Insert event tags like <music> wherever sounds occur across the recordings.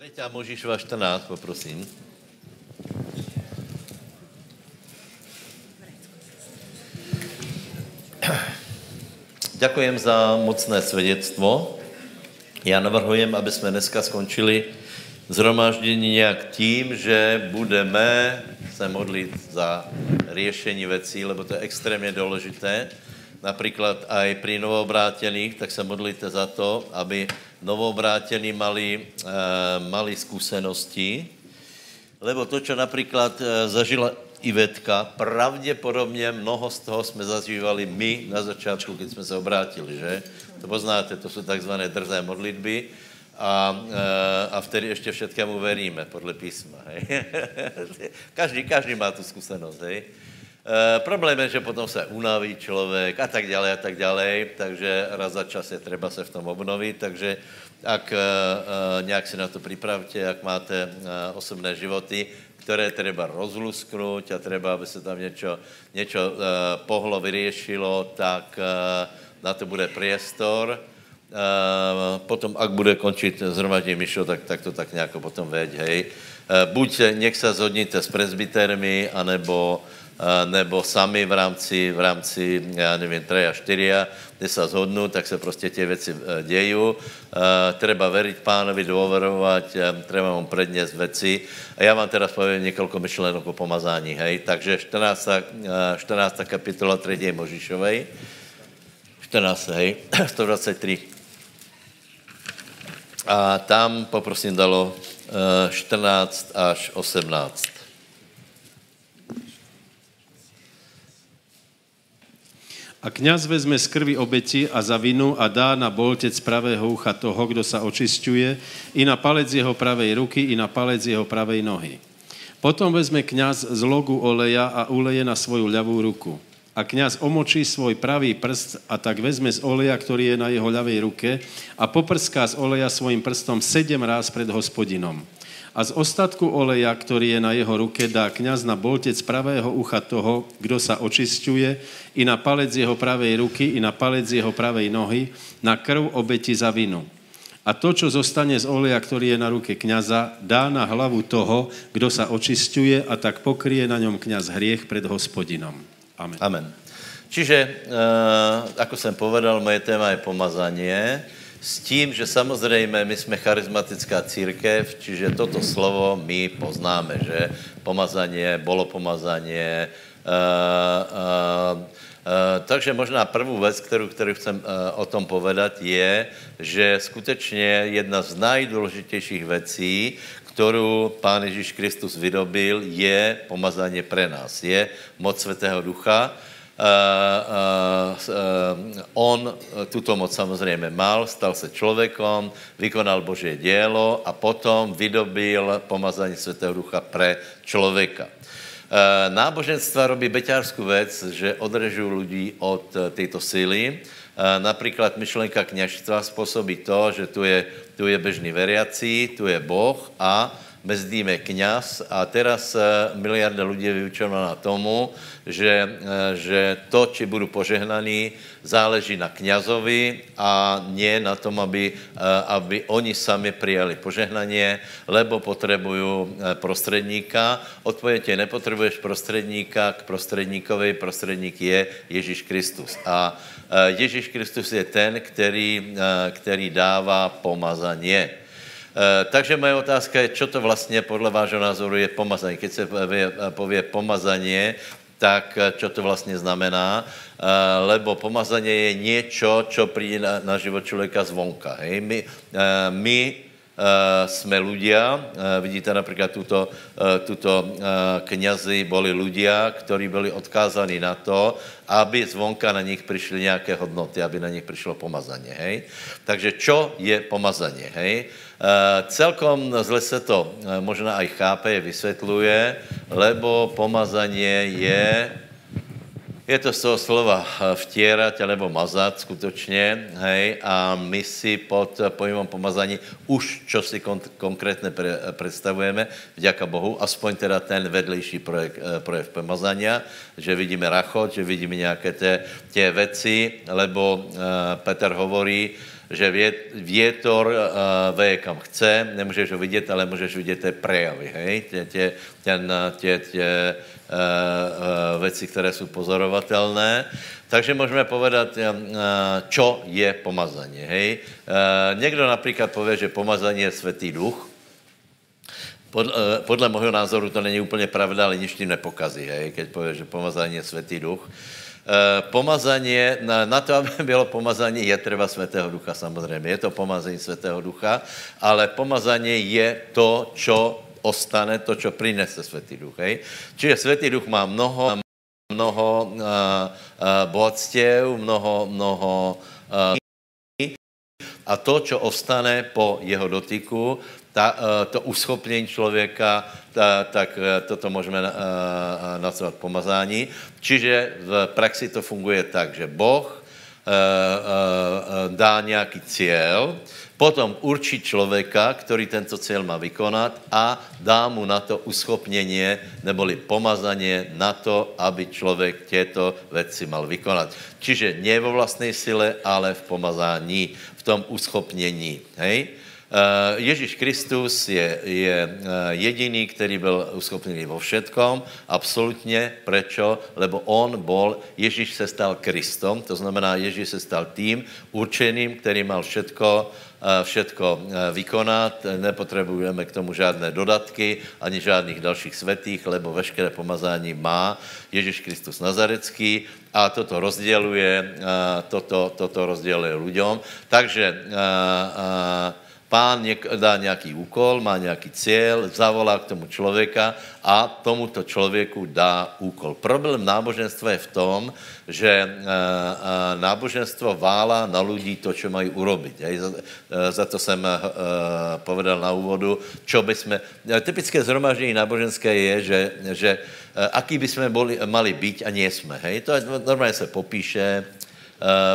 Třetí Možišova 14, poprosím. Ďakujem za mocné svědectvo. Já navrhujem, aby jsme dneska skončili zhromáždění nějak tím, že budeme se modlit za řešení věcí, lebo to je extrémně důležité. Například aj pri novobrátených, tak se modlíte za to, aby novobrátení mali, e, mali zkušenosti, lebo to, čo například e, zažila Ivetka, pravděpodobně mnoho z toho jsme zažívali my na začátku, když jsme se obrátili, že? To poznáte, to jsou takzvané drzé modlitby a, e, a vtedy ještě všetkému veríme, podle písma. Hej? <laughs> každý, každý má tu zkušenost, hej? E, problém je, že potom se unaví člověk a tak dále a tak dále, takže raz za čas je třeba se v tom obnovit, takže ak e, e, nějak si na to připravte, jak máte e, osobné životy, které treba rozlusknout a treba, aby se tam něco, něco uh, pohlo, vyriešilo, tak uh, na to bude priestor. Uh, potom, ak bude končit zhromaždění myšlo, tak, tak to tak nějak potom veď, hej. Uh, buď nech se zhodníte s presbytermi, anebo nebo sami v rámci, v rámci, já nevím, tři a čtyři, kde se zhodnou, tak se prostě ty věci e, dějí. Treba veriť pánovi, dôverovať, e, treba mu predniesť věci. A já vám teraz povím několik myšlenok o pomazání, hej. Takže 14. 14. E, kapitola 3. Možišovej. 14. hej, <clears throat> 123. A tam poprosím dalo 14 až 18. A kňaz vezme z krvi obeti a za vinu a dá na boltec pravého ucha toho, kdo sa očisťuje, i na palec jeho pravej ruky, i na palec jeho pravej nohy. Potom vezme kňaz z logu oleja a uleje na svoju ľavú ruku. A kňaz omočí svoj pravý prst a tak vezme z oleja, ktorý je na jeho ľavej ruke a poprská z oleja svojim prstom sedem ráz pred hospodinom a z ostatku oleja, ktorý je na jeho ruke, dá kňaz na boltec pravého ucha toho, kdo sa očisťuje, i na palec jeho pravej ruky, i na palec jeho pravej nohy, na krv obeti za vinu. A to, čo zostane z oleja, ktorý je na ruke kňaza, dá na hlavu toho, kdo sa očisťuje a tak pokrie na ňom kňaz hriech pred hospodinom. Amen. Amen. Čiže, uh, ako jsem povedal, moje téma je pomazanie. S tím, že samozřejmě my jsme charismatická církev, čiže toto slovo my poznáme, že? Pomazaně, bolo pomazaně, uh, uh, Uh, takže možná první věc, kterou, kterou chcem uh, o tom povedat, je, že skutečně jedna z nejdůležitějších věcí, kterou Pán Ježíš Kristus vydobil, je pomazání pre nás, je moc Svatého Ducha, on tuto moc samozřejmě mal, stal se člověkom, vykonal Boží dělo a potom vydobil pomazání Svatého Ducha pre člověka. Náboženstva robí beťárskou věc, že odrežují lidi od této síly. Například myšlenka kněžstva způsobí to, že tu je, tu je bežný veriací, tu je Boh a mezi je kněz a teraz miliarda lidí je vyučovaná tomu, že, eh, že to, či budu požehnaný, záleží na kňazovi a nie na tom, aby, eh, aby oni sami přijali požehnaně, lebo potřebují eh, prostředníka. Odpověď je, nepotřebuješ prostředníka, k prostředníkovi prostředník je Ježíš Kristus. A Ježíš Kristus je ten, který, který dává pomazaně. Takže moje otázka je, co to vlastně podle vášho názoru je pomazání. Když se pově, pomazání, tak čo eh, to vlastně znamená, eh, lebo pomazanie je něco, čo přijde na, na život člověka zvonka. Hej? My, eh, my jsme ľudia, vidíte například tuto, tuto kniazy boli ľudia, ktorí byli odkázaní na to, aby zvonka na nich přišly nějaké hodnoty, aby na nich přišlo pomazanie. Hej? Takže čo je pomazanie? Hej? Eh, celkom zle se to eh, možná aj chápe, vysvětluje, lebo pomazanie je, je to z toho slova eh, vtierať alebo mazat skutečně, hej, a my si pod pojmem pomazání už čo si kon, konkrétně pre, představujeme, vďaka Bohu, aspoň teda ten vedlejší projekt, projev pomazania, že vidíme rachot, že vidíme nějaké té, tě věci, lebo uh, Petr hovorí, že větor uh, veje kam chce, nemůžeš ho vidět, ale můžeš vidět té prejavy, hej? Tě, tě, ten, tě, tě věci, které jsou pozorovatelné. Takže můžeme povedat, uh, čo je pomazání, hej? Někdo například pově, že pomazání je světý duch, podle, podle mého názoru to není úplně pravda, ale nič tím nepokazí, hej, keď pově, že pomazání je světý duch. Eh, pomazání, na, na to, <laughs> aby bylo pomazání, je třeba Svatého Ducha samozřejmě. Je to pomazání Svatého Ducha, ale pomazání je to, čo ostane, to, čo prinese Svatý Duch. Hej? Čiže Svatý Duch má mnoho, mnoho uh, uh, bohatstiev, mnoho, mnoho uh, a to, čo ostane po jeho dotyku, ta, to uschopnění člověka, ta, tak eh, toto můžeme nazvat pomazání. Čiže v praxi to funguje tak, že Boh dá nějaký cíl, potom určí člověka, který tento cíl má vykonat a dá mu na to uschopnění neboli pomazaně na to, aby člověk těto věci mal vykonat. Čiže ne vo vlastní sile, ale v pomazání, v tom uschopnění. Hej? Eh, Ježíš Kristus je, je eh, jediný, který byl uschopněný vo všetkom, absolutně. Prečo? Lebo on bol, Ježíš se stal Kristom, to znamená, Ježíš se stal tým určeným, který mal všetko, eh, všetko vykonat, nepotřebujeme k tomu žádné dodatky, ani žádných dalších svetých, lebo veškeré pomazání má Ježíš Kristus Nazarecký a toto rozděluje, toto, toto rozděluje lidem. Takže Pán dá nějaký úkol, má nějaký cíl, zavolá k tomu člověka a tomuto člověku dá úkol. Problém náboženstva je v tom, že e, e, náboženstvo vála na lidi to, co mají urobit. Hej. Za, to jsem povedal na úvodu, čo by jsme... Typické zhromaždění náboženské je, že, že aký by jsme mali být a nie jsme. Hej. To normálně se popíše, Eh,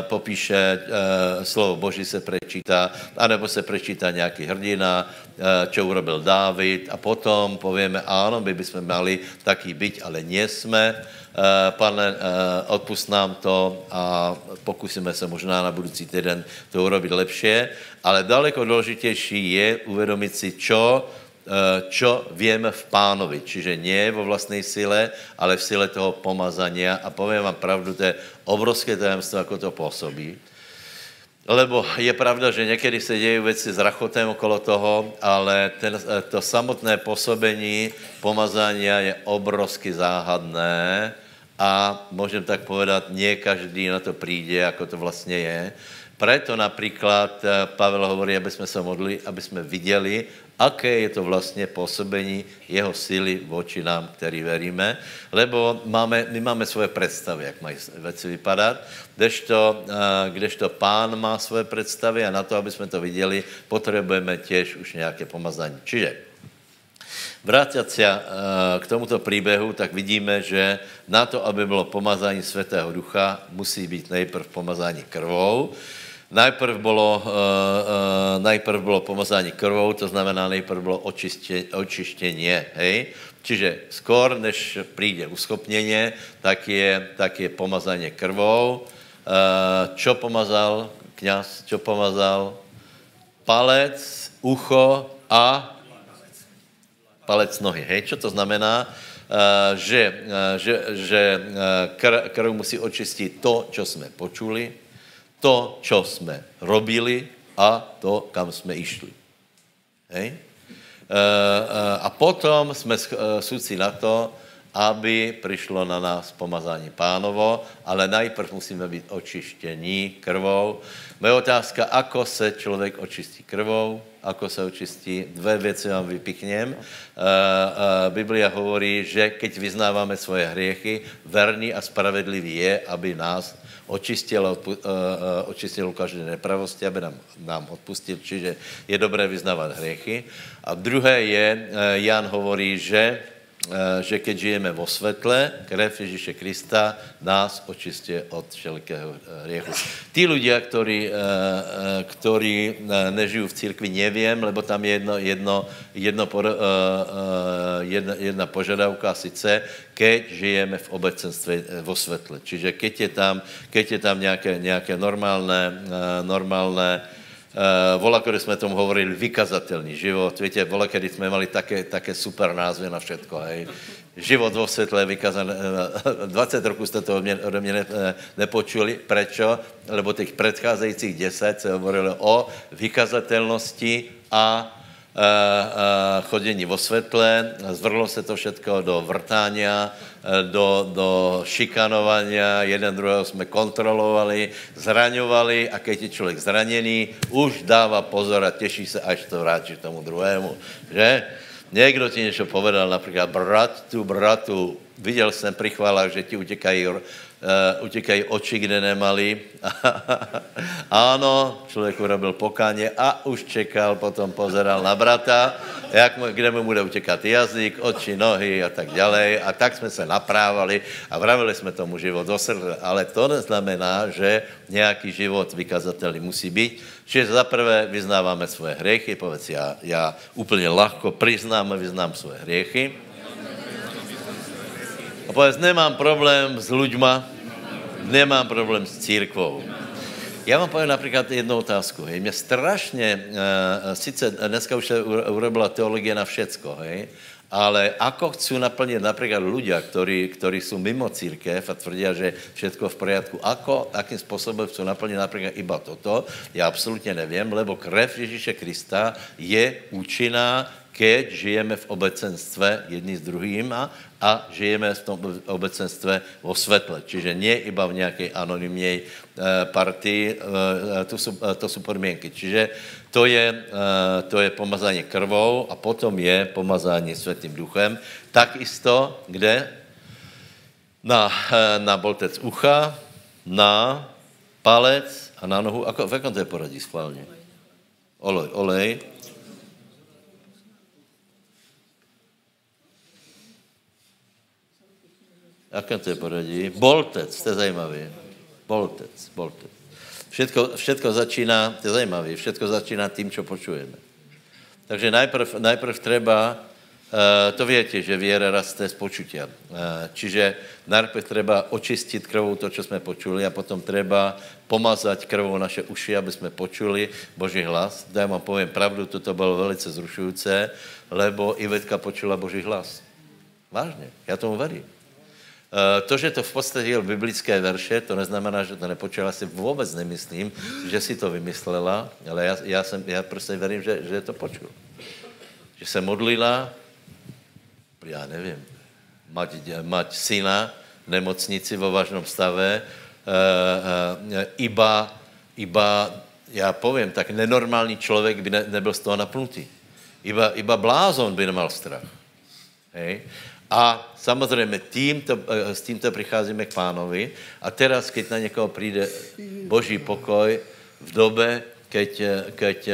popíše, eh, slovo Boží se prečítá, anebo se prečítá nějaký hrdina, eh, čo urobil Dávid a potom povíme, ano, my bychom mali taký byť, ale nie jsme. Pane, odpust nám to a pokusíme se možná na budoucí týden to urobit lepšie, ale daleko důležitější je uvědomit si, čo Eh, čo víme v pánovi. Čiže nie vo vlastní sile, ale v sile toho pomazania. A povím vám pravdu, to je obrovské tajemstvo, jako to působí. Lebo je pravda, že někdy se dějí věci s rachotem okolo toho, ale ten, eh, to samotné působení pomazania je obrovsky záhadné a můžem tak povedat, nie každý na to přijde, jako to vlastně je. Preto například eh, Pavel hovorí, aby jsme se modli, aby jsme viděli aké je to vlastně působení jeho síly voči nám, který veríme, lebo máme, my máme svoje představy, jak mají věci vypadat, kdežto, eh, kdežto pán má svoje představy a na to, aby jsme to viděli, potřebujeme těž už nějaké pomazání. Čiže Vrátit se eh, k tomuto příběhu, tak vidíme, že na to, aby bylo pomazání Svatého Ducha, musí být nejprv pomazání krvou. Najprv bylo, uh, uh, najprv bylo pomazání krvou, to znamená, nejprv bylo očištění, hej? Čiže skôr, než přijde uschopněně, tak je, tak je pomazání krvou. Uh, čo pomazal kněz? Čo pomazal? Palec, ucho a palec nohy. Hej, čo to znamená? Že, že, že krv musí očistit to, čo jsme počuli, to, čo jsme robili a to, kam jsme išli. Hej? E, e, a potom jsme suci na to, aby přišlo na nás pomazání pánovo, ale najprv musíme být očištění krvou. Moje otázka, ako se člověk očistí krvou, ako se očistí. Dvě věci vám vypichněm. Biblia hovorí, že keď vyznáváme svoje hriechy, verný a spravedlivý je, aby nás očistil, uh, uh, očistil každé nepravosti, aby nám, nám odpustil, čiže je dobré vyznávat hriechy. A druhé je, uh, Jan hovorí, že Eh, že keď žijeme vo svetle, krev Ježíše Krista nás očistě od všelkého eh, hriechu. Tí ľudia, ktorí, eh, ktorí nežijú v církvi, nevím, lebo tam je jedno, jedno, jedno, jedna, jedna požadavka, sice keď žijeme v obecenstve vo svetle. Čiže keď je tam, keď je tam nějaké, nějaké normálné Uh, vola, kedy jsme tomu hovorili, vykazatelný život. Víte, vola, kedy jsme mali také, také super názvy na všetko, hej. Život vo svetle, vykazané. 20 roků jste to ode mě, ne, nepočuli. Prečo? Lebo těch předcházejících 10 se hovorilo o vykazatelnosti a Eh, eh, chodění vo svetle, zvrlo se to všetko do vrtánia, eh, do, do šikanovania, jeden druhého jsme kontrolovali, zraňovali a keď je člověk zraněný, už dává pozor a těší se, až to vrátí tomu druhému. Že? Někdo ti něco povedal, například brat tu, bratu, viděl jsem pri chválách, že ti utěkají uh, utěkají oči, kde nemali. <laughs> ano, člověk urobil pokáně a už čekal, potom pozeral na brata, jak mu, kde mu bude utěkat jazyk, oči, nohy a tak dále. A tak jsme se naprávali a vravili jsme tomu život do srdce. Ale to neznamená, že nějaký život vykazatelný musí být. Čiže zaprvé vyznáváme svoje hriechy, povedz, já, já úplně lahko přiznám a vyznám svoje hriechy. A povedz, nemám problém s ľuďma, nemám problém s církvou. Já vám povím například jednu otázku. Hej. Mě strašně, uh, sice dneska už se urobila teologie na všecko, hej, ale ako chcú naplnit například ľudia, ktorí, ktorí jsou mimo církev a tvrdí, že všetko v poriadku, ako, akým způsobem chcú naplnit například iba toto, já absolutně nevím, lebo krev Ježíše Krista je účinná keď žijeme v obecenstve jedni s druhýma a žijeme v tom obecenstve vo svetle. Čiže nie iba v nějaké anonymnej eh, partii, eh, to jsou, eh, to jsou podmínky. Čiže to je, to je pomazání krvou a potom je pomazání světým duchem. Tak isto, kde? Na, na boltec ucha, na palec a na nohu. Ako, v jakom to je poradí schválně? Olej. olej Jaké to je poradí? Boltec, to je zajímavý. Boltec, boltec. Všetko, všetko začíná, to je zajímavé, všetko začíná tím, co počujeme. Takže najprv, najprv treba, uh, to větě, že věra raste z počutia. Uh, čiže najprv treba očistit krvou to, co jsme počuli a potom treba pomazať krvou naše uši, aby jsme počuli Boží hlas. Daj vám povím pravdu, toto bylo velice zrušující, lebo Ivetka počula Boží hlas. Vážně, já tomu verím. Eh, to, že to v podstatě je biblické verše, to neznamená, že to nepočula, si vůbec nemyslím, že si to vymyslela, ale já, já, jsem, já prostě verím, že, že to počul. Že se modlila, já nevím, mať, mať syna v nemocnici vo vážnom stave, uh, uh, iba, iba, já povím, tak nenormální člověk by ne, nebyl z toho napnutý. Iba, iba blázon by nemal strach. Hej? A samozřejmě tímto, eh, s tímto přicházíme k pánovi. A teraz, keď na někoho přijde boží pokoj v době, keď, eh, keď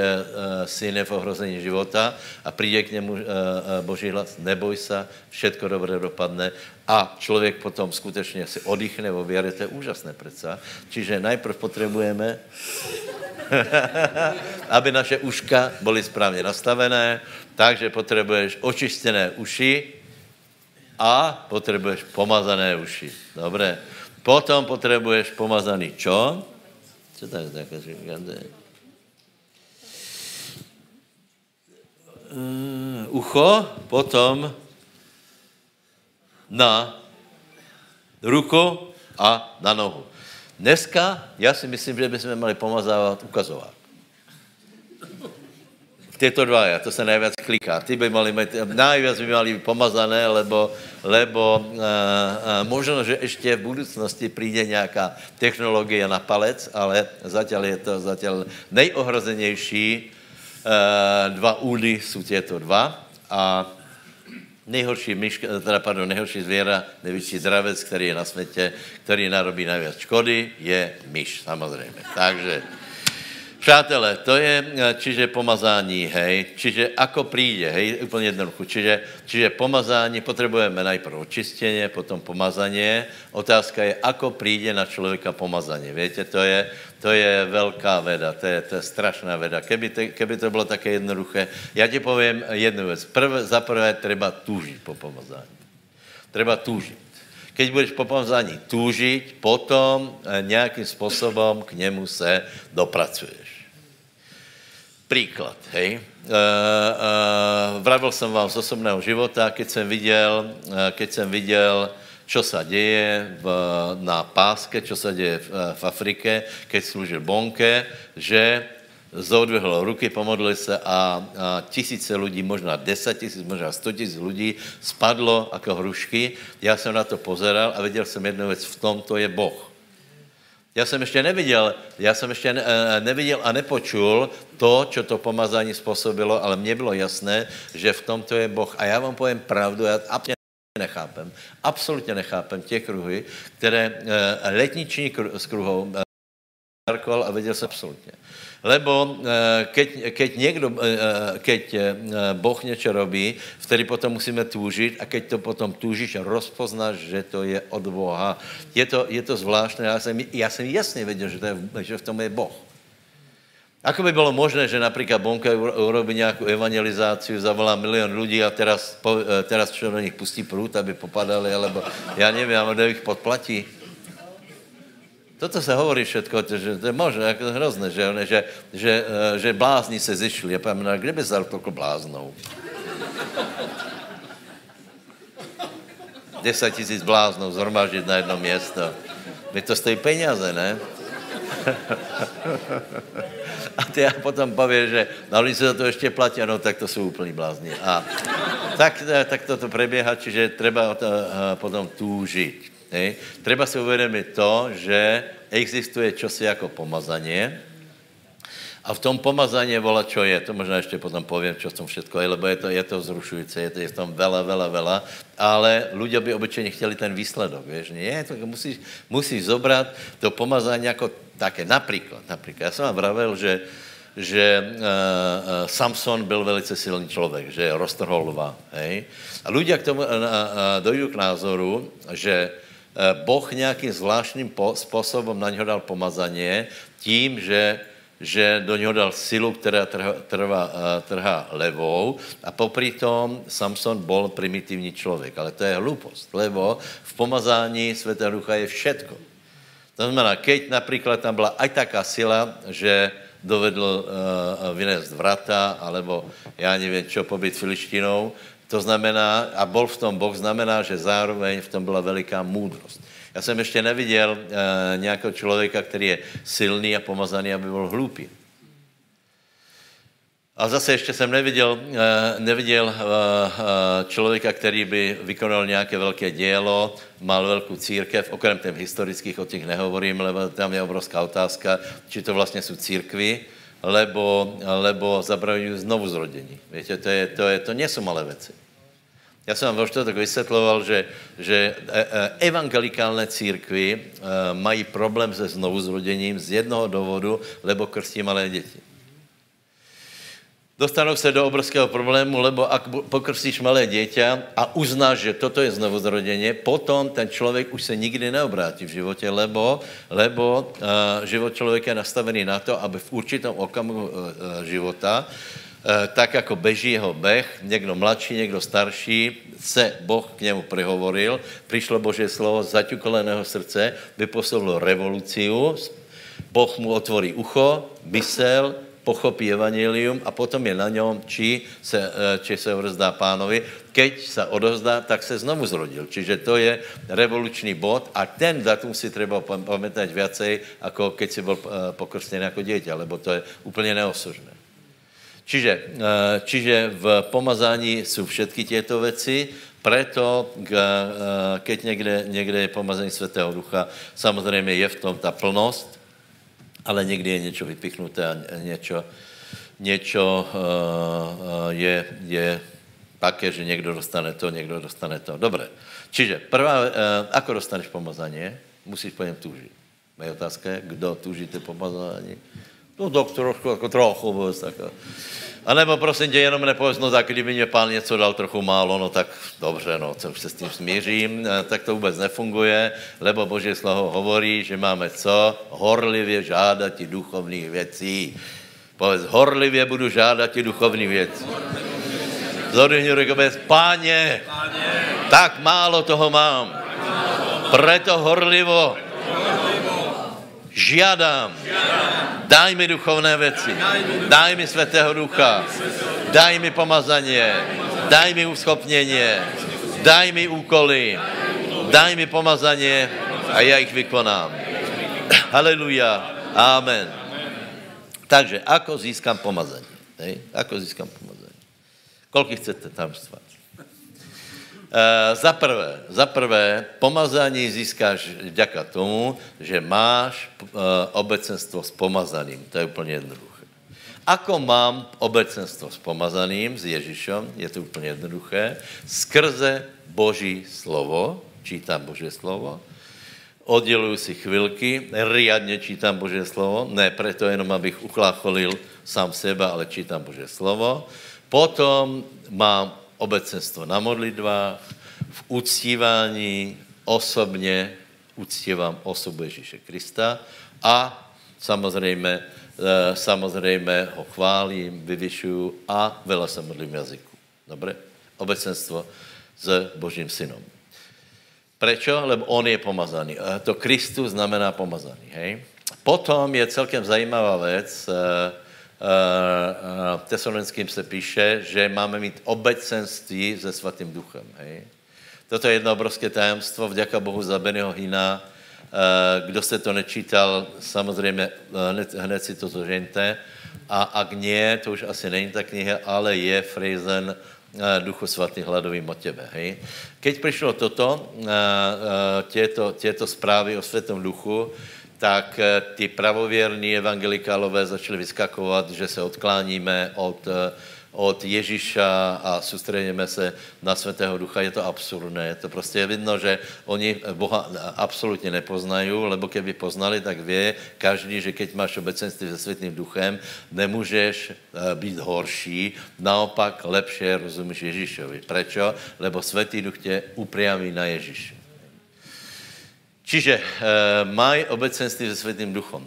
syn je v ohrození života a přijde k němu boží hlas, neboj se, všetko dobře dopadne. A člověk potom skutečně si oddychne vo věře, to je úžasné přece. Čiže najprv potřebujeme, <laughs> aby naše uška byly správně nastavené, takže potřebuješ očištěné uši, a potřebuješ pomazané uši. Dobré. Potom potřebuješ pomazaný čo? Co to je říkáte? Uh, ucho, potom na ruku a na nohu. Dneska, já si myslím, že bychom měli pomazávat ukazovák tyto dva, to se nejvíc kliká. Ty by mali mít, najviac by mali pomazané, lebo, lebo uh, uh, možno, že ještě v budoucnosti přijde nějaká technologie na palec, ale zatím je to zatím nejohrozenější. Uh, dva údy jsou těto dva a nejhorší myš, teda pardon, nejhorší zvěra, největší dravec, který je na světě, který narobí nejvíc škody, je myš, samozřejmě. Takže Přátelé, to je, eh, čiže pomazání, hej, čiže ako přijde, hej, úplně jednoducho, čiže, čiže pomazání potřebujeme najprv očistěně, potom pomazání. Otázka je, ako přijde na člověka pomazání. Víte, to je, to je velká veda, to je, to je strašná veda. Keby, te, keby to bylo také jednoduché, já ti povím jednu věc. Prv, za prvé treba túžit po pomazání. Treba túžit. Keď budeš po pomazání túžit, potom eh, nějakým způsobem k němu se dopracuješ. Příklad, hej. Uh, uh, vravil jsem vám z osobného života, keď jsem viděl, uh, keď jsem viděl, čo sa děje v, na páske, čo sa děje v, v Afrike, keď slúžil Bonke, že zodvihl ruky, pomodlili se a, a tisíce lidí, možná 10 tisíc, možná 100 tisíc lidí spadlo jako hrušky. Já jsem na to pozeral a viděl jsem jednu věc, v tom to je Boh. Já jsem ještě neviděl, já jsem ještě eh, neviděl a nepočul to, co to pomazání způsobilo, ale mně bylo jasné, že v tom to je Boh. A já vám povím pravdu, já absolutně nechápem, absolutně nechápem těch kruhy, které eh, letniční s kruhou eh, a viděl jsem absolutně. Lebo eh, keď, keď někdo, eh, eh, keď Boh něco robí, vtedy potom musíme túžit a keď to potom túžíš, rozpoznáš, že to je od Boha. Je to, je to zvláštné. Já jsem, já jsem jasně věděl, že, to je, že v tom je Boh. Ako by bylo možné, že například Bonka urobí nějakou evangelizáciu, zavolá milion lidí a teraz, teraz čo do nich pustí prut, aby popadali, alebo já nevím, a ich podplatí. Toto se hovorí všetko, že to je možné, jako hrozné, že, že, že, eh, že blázni se zišli. Já povím, no, kde by vzal toliko bláznou? 10 tisíc bláznů zhromaždit na jedno město. Mi to stojí peněze, ne? <laughs> a ty já potom povím, že no, oni se za to ještě platí, no tak to jsou úplný blázni. A tak, eh, tak toto preběhá, čiže treba to, uh, potom túžit. Hej. Treba si uvědomit to, že existuje čosi jako pomazaně a v tom pomazaně vola, čo je, to možná ještě potom povím, čo v tom všetko je, lebo je to, je to vzrušující, je to je v tom vela, vela, vela, ale ľudia by obyčejně chtěli ten výsledok, vieš, nie, to musíš, musíš zobrat to pomazání jako také, například, například, já jsem vám vravel, že, že uh, uh, Samson byl velice silný člověk, že roztrhol lva, hej? A ľudia k tomu uh, uh, dojdu k názoru, že boh nějakým zvláštním způsobem na něho dal pomazaně tím, že, že do něho dal silu, která trhá, trvá, eh, trhá levou a popri tom Samson byl primitivní člověk. Ale to je hlupost, lebo v pomazání Světého ducha je všetko. To znamená, keď například tam byla aj taká sila, že dovedl uh, vynést vrata, alebo já nevím, čo pobyt filištinou, to znamená, a bol v tom Boh, znamená, že zároveň v tom byla veliká můdrost. Já jsem ještě neviděl uh, nějakého člověka, který je silný a pomazaný, aby byl hloupý. A zase ještě jsem neviděl, uh, neviděl uh, člověka, který by vykonal nějaké velké dělo, mal velkou církev, okrem těch historických, o těch nehovorím, lebo tam je obrovská otázka, či to vlastně jsou církvy, lebo, lebo zabraňují znovu zrodení. Víte, to, je, to, je, to nejsou malé věci. Já jsem vám vo čtvrtok vysvětloval, že, že e, e, evangelikálné církvy e, mají problém se znovuzrodením z jednoho důvodu, lebo krstí malé děti. Dostanou se do obrovského problému, lebo ak pokrstíš malé dieťa a uznáš, že toto je znovuzrodeně, potom ten člověk už se nikdy neobrátí v životě, lebo, lebo uh, život člověka je nastavený na to, aby v určitom okamihu uh, života Eh, tak jako beží jeho beh, někdo mladší, někdo starší, se Boh k němu prehovoril, přišlo Boží slovo zaťukoleného srdce, vypůsobilo revoluciu, Boh mu otvorí ucho, mysel, pochopí evangelium a potom je na něm, či se, eh, či se odevzdá pánovi. Keď se odevzdá, tak se znovu zrodil. Čiže to je revoluční bod a ten datum si treba pamätať viacej, ako keď si byl eh, pokrstený jako dieťa, lebo to je úplně neosožné. Čiže, eh, čiže v pomazání jsou všetky těto věci, preto, keď někde, někde je pomazání Svatého Ducha, samozřejmě je v tom ta plnost, ale někdy je něco vypichnuté a něco, něco eh, je, je také, že někdo dostane to, někdo dostane to. Dobré. Čiže prvá, ako dostaneš pomazání? Musíš po něm túžit. Moje otázka je, kdo túžíte pomazání? No tak trošku, jako trochu, tak. A nebo prosím tě, jenom nepověz, no tak kdyby mě pán něco dal trochu málo, no tak dobře, no, co už se s tím smířím, eh, tak to vůbec nefunguje, lebo Boží slovo hovorí, že máme co? Horlivě žádat i duchovních věcí. Povedz, horlivě budu žádat i duchovní věcí. Zodvihni ruku, páně, tak málo toho mám. Preto horlivo Žiadám. Daj mi duchovné věci. Daj mi svatého ducha. Daj mi pomazanie. Daj mi uschopnění. Daj mi úkoly. Daj mi pomazanie a já ich vykonám. <coughs> Haleluja. Amen. Takže, ako získám pomazání? Ako získám pomazání? Kolik chcete tamstva? Uh, za prvé, za prvé, pomazání získáš děka tomu, že máš uh, obecenstvo s pomazaným. To je úplně jednoduché. Ako mám obecenstvo s pomazaným, s Ježíšem, je to úplně jednoduché, skrze Boží slovo, čítám Boží slovo, odděluju si chvilky, riadně čítám Boží slovo, ne proto jenom, abych uchlácholil sám seba, ale čítám Boží slovo. Potom mám obecenstvo na modlitbách, v uctívání osobně uctívám osobu Ježíše Krista a samozřejmě, eh, samozřejmě ho chválím, vyvyšuju a vela se modlím jazyku. Dobré? Obecenstvo s Božím synom. Prečo? Lebo on je pomazaný. A to Kristus znamená pomazaný. Hej? Potom je celkem zajímavá věc, uh, uh, tesalonickým se píše, že máme mít obecenství se svatým duchem. Hej? Toto je jedno obrovské tajemstvo, vďaka Bohu za Bennyho Hina. Uh, kdo se to nečítal, samozřejmě hned, hned si to zožente. A ak nie, to už asi není ta kniha, ale je Friesen Duchu Svatý hladovým o tebe. Hej? Keď přišlo toto, těto, těto zprávy o Světom Duchu, tak eh, ty pravověrní evangelikálové začali vyskakovat, že se odkláníme od, eh, od Ježíša a soustředíme se na Svatého Ducha. Je to absurdné. Je to prostě je vidno, že oni Boha absolutně nepoznají, lebo keby poznali, tak vě každý, že keď máš obecenství se Světým Duchem, nemůžeš eh, být horší, naopak lepše rozumíš Ježíšovi. Prečo? Lebo Světý Duch tě upriamí na Ježíše. Čiže e, mají obecenství se Světým duchom.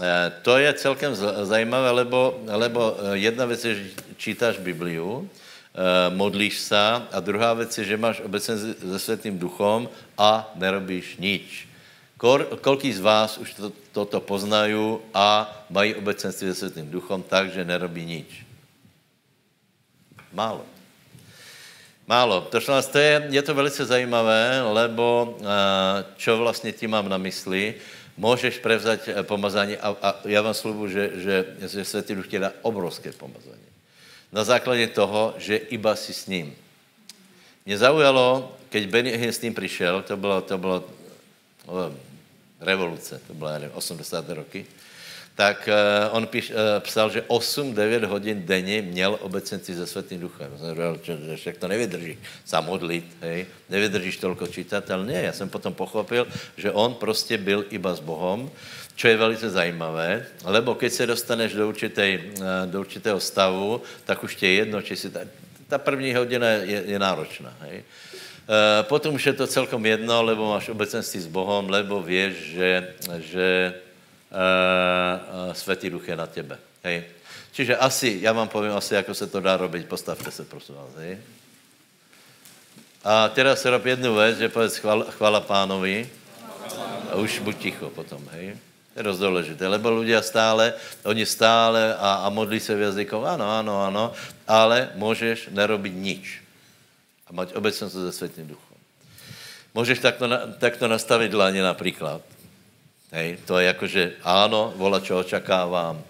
E, to je celkem zajímavé, lebo, lebo eh, jedna věc je, že čítáš Bibliu, e, modlíš se a druhá věc je, že máš obecenství se Světým duchom a nerobíš nič. Kor, koliký z vás už to, toto poznají a mají obecenství se Světým duchom tak, že nerobí nič? Málo. Málo. To, to je, je to velice zajímavé, lebo čo vlastně tím mám na mysli, můžeš prevzať eh, pomazání a, a já vám slubu, že, že, že Světý Duch dá obrovské pomazání. Na základě toho, že iba si s ním. Mě zaujalo, keď Benny Hinn s ním přišel, to bylo, to bylo revoluce, to nevím, 80. roky, tak uh, on píš, uh, psal, že 8-9 hodin denně měl obecenci se Světým duchem. Že však to nevydrží sám modlit, hej? nevydržíš tolko čítat, ale ne, já jsem potom pochopil, že on prostě byl iba s Bohem, čo je velice zajímavé, lebo keď se dostaneš do, určitej, uh, do určitého stavu, tak už tě je jedno, či si ta, ta první hodina je, je náročná. Hej? Potom už je to celkom jedno, lebo máš obecenství s Bohem, lebo víš, že, že Světý duch je na tebe. Hej. Čiže asi, já vám povím asi, jako se to dá robiť, postavte se, prosím vás. Hej. A teraz se rob jednu věc, že povedz chvala, chvala pánovi a už buď ticho potom, hej. To je dost důležité, lebo ľudia stále, oni stále a, a modlí se v jazyku, ano, ano, ano, ale můžeš nerobit nič a mať obecnost se Světým duchom. Můžeš takto, takto nastavit dlaně například Hej, to je jako, že áno, vola, čo očakávám.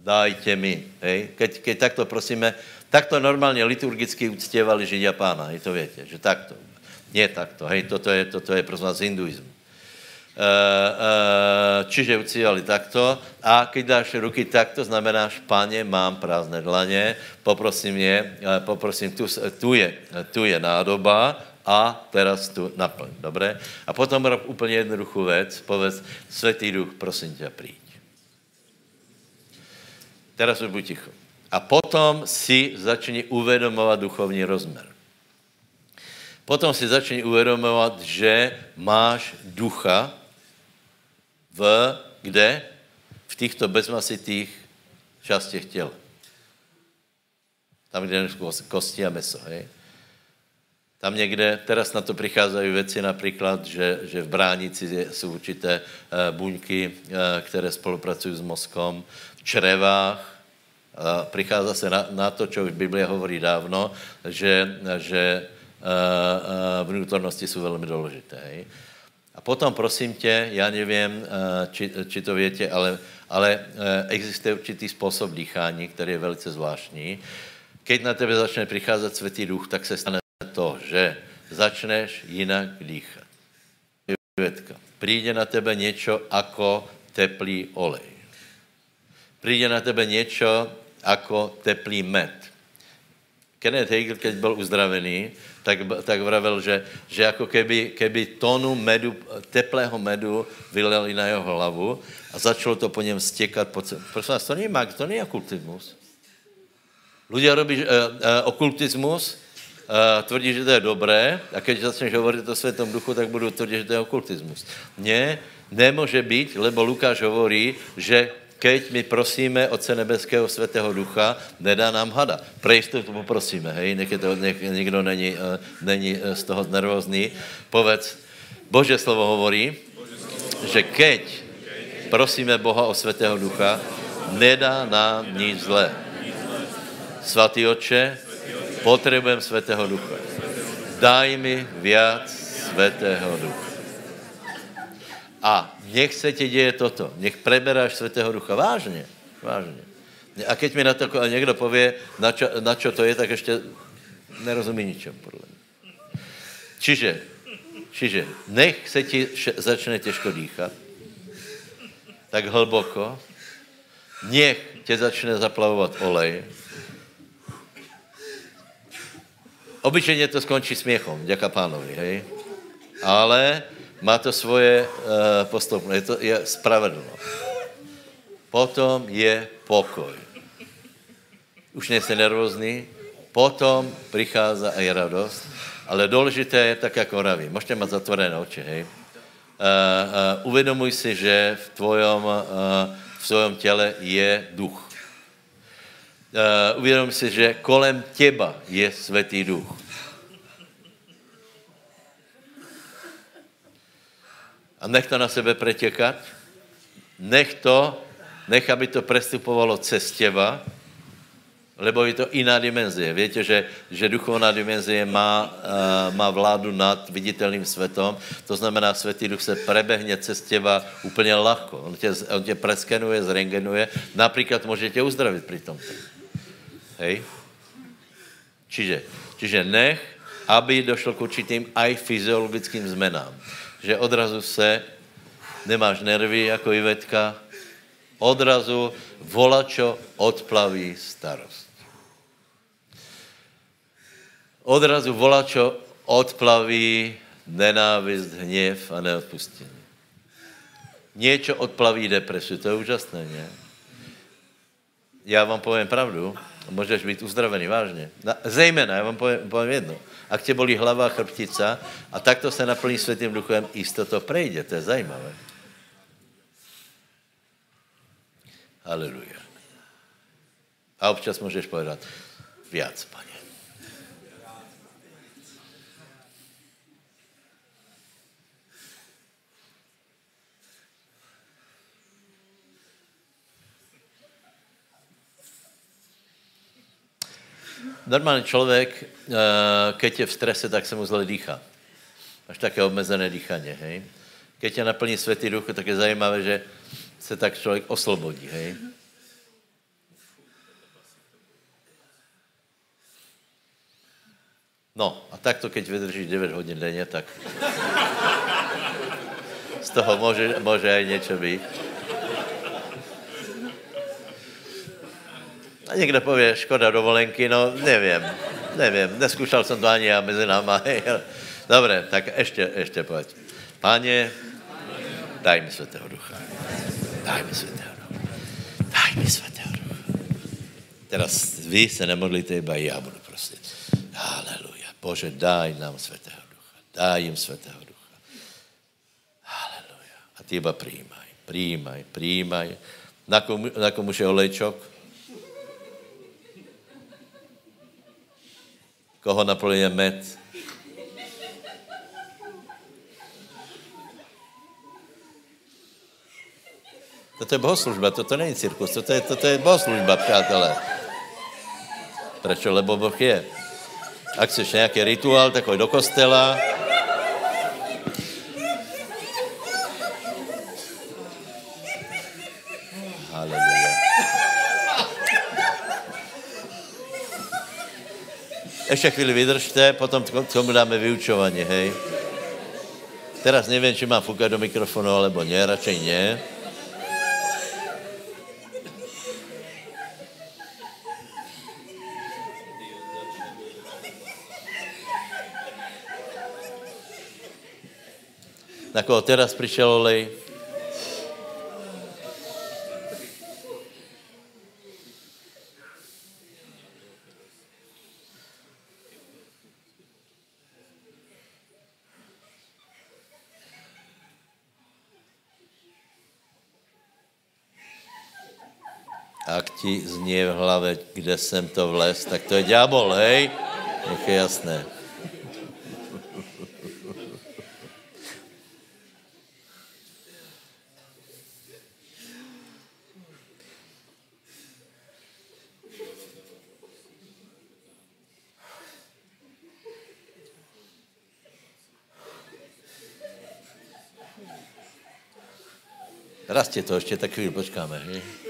Dajte mi. Hej. Keď, keď takto prosíme, takto normálně liturgicky uctěvali Židia pána, hej, to větě, že takto. Nie takto, hej, toto je, toto je prosím vás hinduizm. Uh, uh, čiže uctívali takto a keď dáš ruky takto, znamenáš, pane, mám prázdné dlaně, poprosím je, uh, poprosím, tu, tu, je, tu je nádoba, a teraz tu naplň, dobré? A potom rob úplně jednoduchou věc, povedz, Světý duch, prosím tě, přijď. Teraz už buď ticho. A potom si začni uvědomovat duchovní rozmer. Potom si začni uvědomovat, že máš ducha v, kde? V těchto bezmasitých částech těla. Tam, kde je kosti a meso, hej? Tam někde, teraz na to přicházají věci například, že, že v bránici jsou určité uh, buňky, uh, které spolupracují s mozkom, v črevách, přichází se na, na to, čo už Biblia hovorí dávno, že, že uh, vnútornosti jsou velmi důležité. A potom, prosím tě, já nevím, či, či to větě, ale, ale existuje určitý způsob dýchání, který je velice zvláštní. Keď na tebe začne přicházet světý duch, tak se stane to, že začneš jinak dýchat. Přijde na tebe něco jako teplý olej. Přijde na tebe něco jako teplý med. Kenneth Hagel, keď byl uzdravený, tak, tak vravel, že, že jako keby, keby tonu medu, teplého medu vyleli na jeho hlavu a začalo to po něm stěkat. Po celé. Prosím vás, to není mag, to není okultismus. Ľudia robí uh, uh, okultismus, tvrdí, že to je dobré a když začneš hovorit o světom duchu, tak budu tvrdit, že to je okultismus. Ne, nemůže být, lebo Lukáš hovorí, že keď my prosíme Otce Nebeského Svatého Ducha, nedá nám hada. Pro jistotu poprosíme, hej, nech, to, nech někdo není, uh, není z toho nervózní. Povedz, Bože slovo hovorí, že keď prosíme Boha o Svatého Ducha, nedá nám nic zlé. Svatý Oče, potřebujeme Svatého Ducha. Daj mi viac Svatého Ducha. A nech se ti děje toto. Nech preberáš Svatého Ducha. Vážně. Vážně. A keď mi na to někdo pově, na čo, na čo to je, tak ještě nerozumí ničem, podle mě. Čiže, čiže nech se ti začne těžko dýchat, tak hlboko, nech tě začne zaplavovat olej. Obyčejně to skončí směchom, děka pánovi, hej? Ale má to svoje uh, postupné, je to je spravedlnost. Potom je pokoj. Už nejste nervózní, potom přichází i radost, ale důležité je tak, jako raví. Můžete mít zatvorené oči, hej. Uh, uh, uvědomuj si, že v tvojom, uh, v svém těle je duch. Uh, uvědomuj si, že kolem těba je světý duch. a nech to na sebe pretěkat. Nech to, nech, aby to prestupovalo cez těba, lebo je to jiná dimenzie. Víte, že, že duchovná dimenzie má, uh, má vládu nad viditelným světom, to znamená, světý duch se prebehne cez těba úplně lahko. On tě, on tě preskenuje, zrengenuje, například můžete uzdravit při tom. Hej? Čiže, čiže nech, aby došlo k určitým aj fyziologickým zmenám že odrazu se, nemáš nervy jako Ivetka, odrazu volačo odplaví starost. Odrazu volačo odplaví nenávist, hněv a neodpustění. Něco odplaví depresu, to je úžasné, ne? Já vám povím pravdu, můžeš být uzdravený, vážně. Zejména, já vám povím, povím jedno ak tě bolí hlava, chrbtica a takto se naplní světým duchem, jisto to prejde, to je zajímavé. Haleluja. A občas můžeš povedat, viac, pane. Normální člověk, eh, keď je v strese, tak se mu zle dýchá. Až také omezené dýchaně, hej. Keď tě naplní světý duch, tak je zajímavé, že se tak člověk oslobodí, hej. No, a takto, keď vydržíš 9 hodin denně, tak z toho může, může aj něco být. A někdo pově, škoda dovolenky, no nevím, nevím, neskúšal jsem to ani já mezi náma. <laughs> Dobré, tak ještě, ještě pojď. Páně, daj mi svatého ducha. Daj mi svatého ducha. Daj mi svatého ducha. Teraz vy se nemodlíte, iba já budu prosit. Haleluja. Bože, daj nám svatého ducha. Daj jim svatého ducha. Haleluja. A ty iba přijímaj, přijímaj, přijímaj. Na komu, na komu je olejčok? koho naplňuje med. Toto je bohoslužba, toto není cirkus, toto je, toto je bohoslužba, přátelé. Proč? Lebo Boh je. Ak chceš nějaký rituál, tak do kostela, Ještě chvíli vydržte, potom tomu dáme vyučování, hej. Teraz nevím, či mám fúkat do mikrofonu, alebo ne, radšej ne. Na koho teraz přišel olej? Ak znie v hlave, kde jsem to vles, tak to je ďábel, hej? Nech je jasné. Rastě to, ještě tak chvíli počkáme. Že?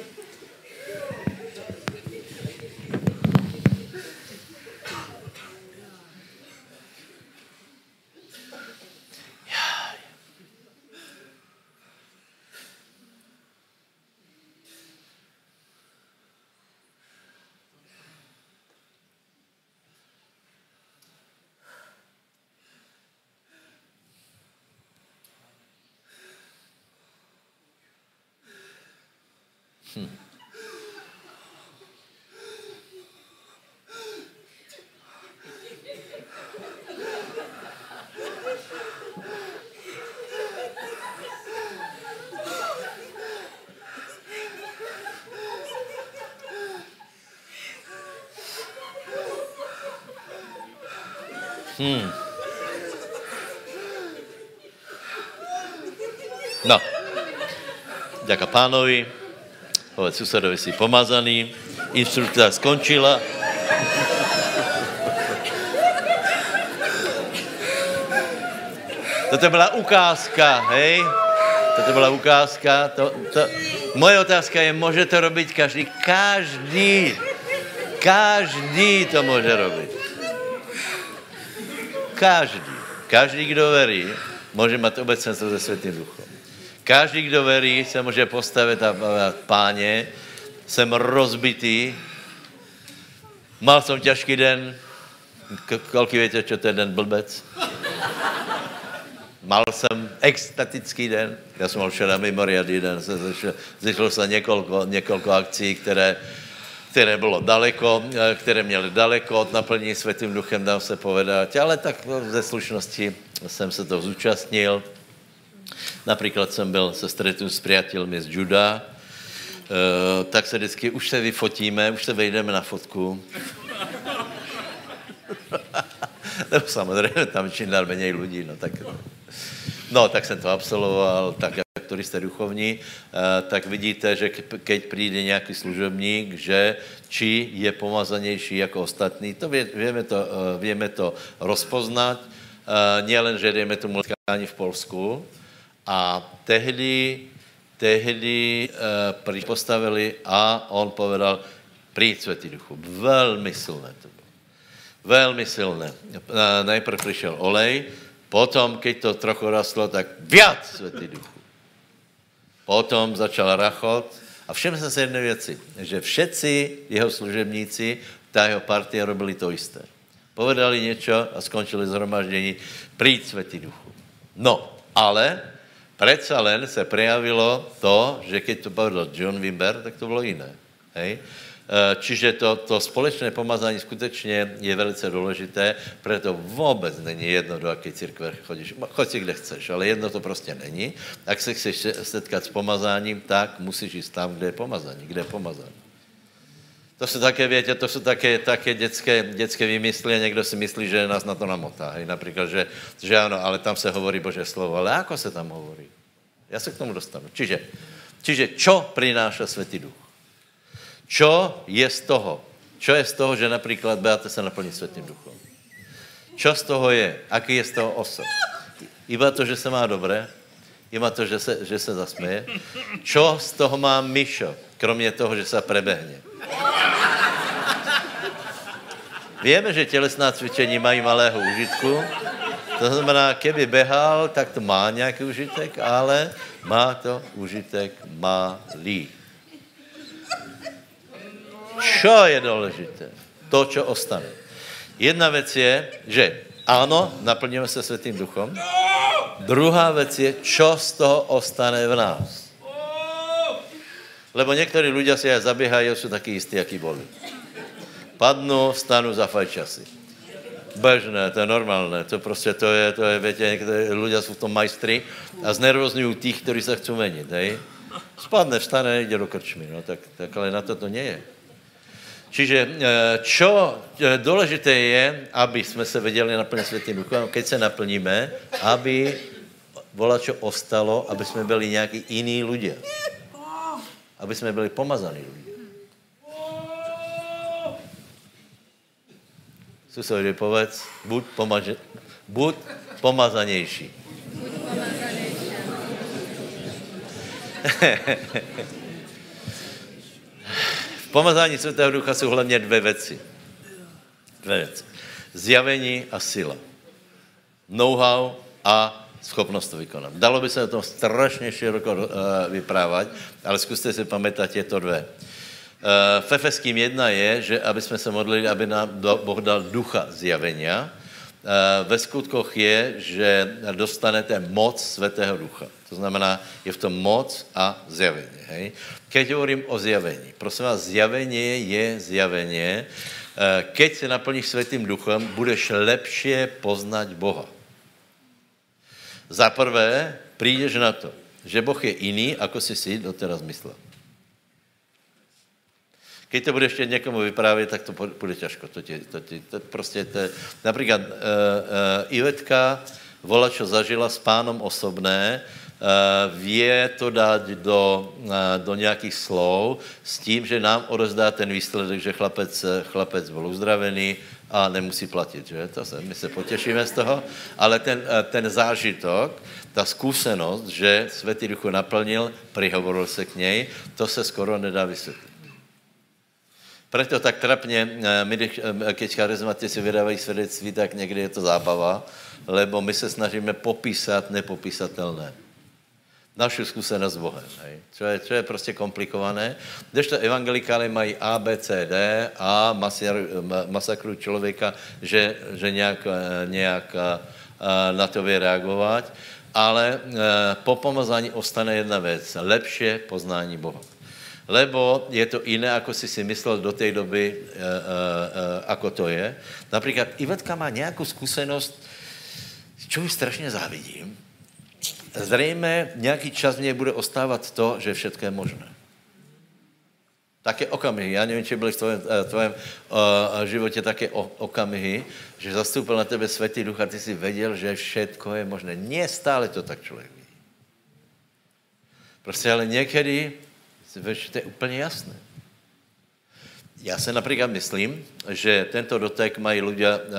Hmm. No. Ďaká pánovi. Povedz susedovi si pomazaný. Instrukcia skončila. Toto byla ukázka, hej? Toto byla ukázka. To, to, moje otázka je, může to robiť každý? Každý. Každý to může robiť. Každý. Každý, kdo verí, může mít obecenstvo se Světým duchom. Každý, kdo verí, se může postavit a páně, jsem rozbitý, mal jsem těžký den, kolik víte, čo to je den blbec? Mal jsem extatický den, já jsem mal včera mimoriadný den, zešlo se několik, několik akcí, které, které bylo daleko, které měly daleko od naplnění světým duchem, dám se povedat, ale tak ze slušnosti jsem se to zúčastnil. Například jsem byl se stretnut s přátelmi z Juda, Uh, tak se vždycky, už se vyfotíme, už se vejdeme na fotku. <laughs> Nebo samozřejmě tam čím dál méně lidí, no tak, no tak jsem to absolvoval, tak jak turisté duchovní, uh, tak vidíte, že keď přijde nějaký služebník, že či je pomazanější jako ostatní, to víme, to, uh, víme to rozpoznat, nielen, že dejme tomu v Polsku, a tehdy tehdy uh, postavili a on povedal, přijď Světý Duchu. Velmi silné to bylo. Velmi silné. Uh, najprv přišel olej, potom, keď to trochu rastlo, tak viac Světý Duchu. Potom začal rachot a všem se jedné věci, že všetci jeho služebníci, ta jeho partia robili to isté. Povedali něco a skončili zhromaždění, přijď Světý Duchu. No, ale Predsa len se prejavilo to, že keď to povedal John Wimber, tak to bylo jiné. Hej? E, čiže to, to společné pomazání skutečně je velice důležité, proto vůbec není jedno, do jaké církve chodíš. Choď si, kde chceš, ale jedno to prostě není. Ak se chceš setkat s pomazáním, tak musíš jít tam, kde je pomazání. Kde je pomazání. To jsou také, větě, to jsou také, také dětské, dětské vymysly a někdo si myslí, že nás na to namotá. Hej? Například, že, že ano, ale tam se hovorí Bože slovo. Ale jako se tam hovorí? Já se k tomu dostanu. Čiže, Čiže čo prináša Svetý Duch? Čo je z toho? Čo je z toho, že například Beata se naplní Svetým Duchom? Čo z toho je? Aký je z toho osob? Iba to, že se má dobré? Iba to, že se, že se zasměje? Čo z toho má Mišo? Kromě toho, že se prebehne. Víme, že tělesná cvičení mají malého užitku. To znamená, keby behal, tak to má nějaký užitek, ale má to užitek malý. Čo je důležité? To, čo ostane. Jedna věc je, že ano, naplníme se Světým duchom. Druhá věc je, čo z toho ostane v nás. Lebo někteří lidé si aj zaběhají, jsou taky jistí, jaký boli. Padnu, stanu za fajčasy. Bežné, to je normálné, to prostě to je, to je, větě, někteří lidé jsou v tom majstri a znervozňují těch, kteří se chcou menit, hej? Spadne, vstane, jde do krčmy, no tak, tak ale na to to nie je. Čiže eh, čo eh, důležité je, aby jsme se věděli naplnit světým duchem, keď se naplníme, aby vola, čo ostalo, aby jsme byli nějaký jiný lidé. Aby jsme byli pomazaní lidé. Susovi povedz, buď, pomaže, buď pomazanější. V pomazání Svatého Ducha jsou hlavně dvě věci. Dvě věci. Zjavení a sila. Know-how a schopnost to vykonat. Dalo by se o tom strašně široko uh, vyprávat, ale zkuste si pamatovat to dvě. V Efeským jedna je, že aby jsme se modlili, aby nám Boh dal ducha zjavenia. Uh, ve skutkoch je, že dostanete moc Svatého ducha. To znamená, je v tom moc a zjavení. Hej? Keď hovorím o zjavení, prosím vás, zjavení je zjavení. Eh, keď se naplníš světým duchem, budeš lepšie poznat Boha. Za prvé, přijdeš na to, že Boh je jiný, ako si si doteraz myslel. Keď to budeš chtět někomu vyprávět, tak to bude těžko. To ti, to ti, to prostě to, například uh, uh, Ivetka vola, čo zažila s pánom osobné, Eh, vě to dát do, do nějakých slov s tím, že nám odezdá ten výsledek, že chlapec, chlapec byl uzdravený a nemusí platit, že? To se, my se potěšíme z toho, ale ten, ten zážitok, ta zkušenost, že Světý Duch naplnil, prihovoril se k něj, to se skoro nedá vysvětlit. Proto tak trapně, my, keď charizmatici vydávají svědectví, tak někdy je to zábava, lebo my se snažíme popísat nepopísatelné naši zkušenost s Bohem. Čo, je, je prostě komplikované. to evangelikály mají A, B, C, D a masakrují člověka, že, že nějak, nějak na to reagovat. Ale po pomazání ostane jedna věc. Lepšie poznání Boha. Lebo je to jiné, ako si si myslel do té doby, ako to je. Například Ivetka má nějakou zkušenost, ji strašně závidím, zřejmě nějaký čas něj bude ostávat to, že všechno je možné. Také okamihy. Já nevím, či byly v tvém, tvém uh, životě také okamihy, že zastoupil na tebe světý duch a ty si věděl, že všechno je možné. Nie stále to tak člověk ví. Prostě ale někdy víš, to je úplně jasné. Já se například myslím, že tento dotek mají lidé uh, uh,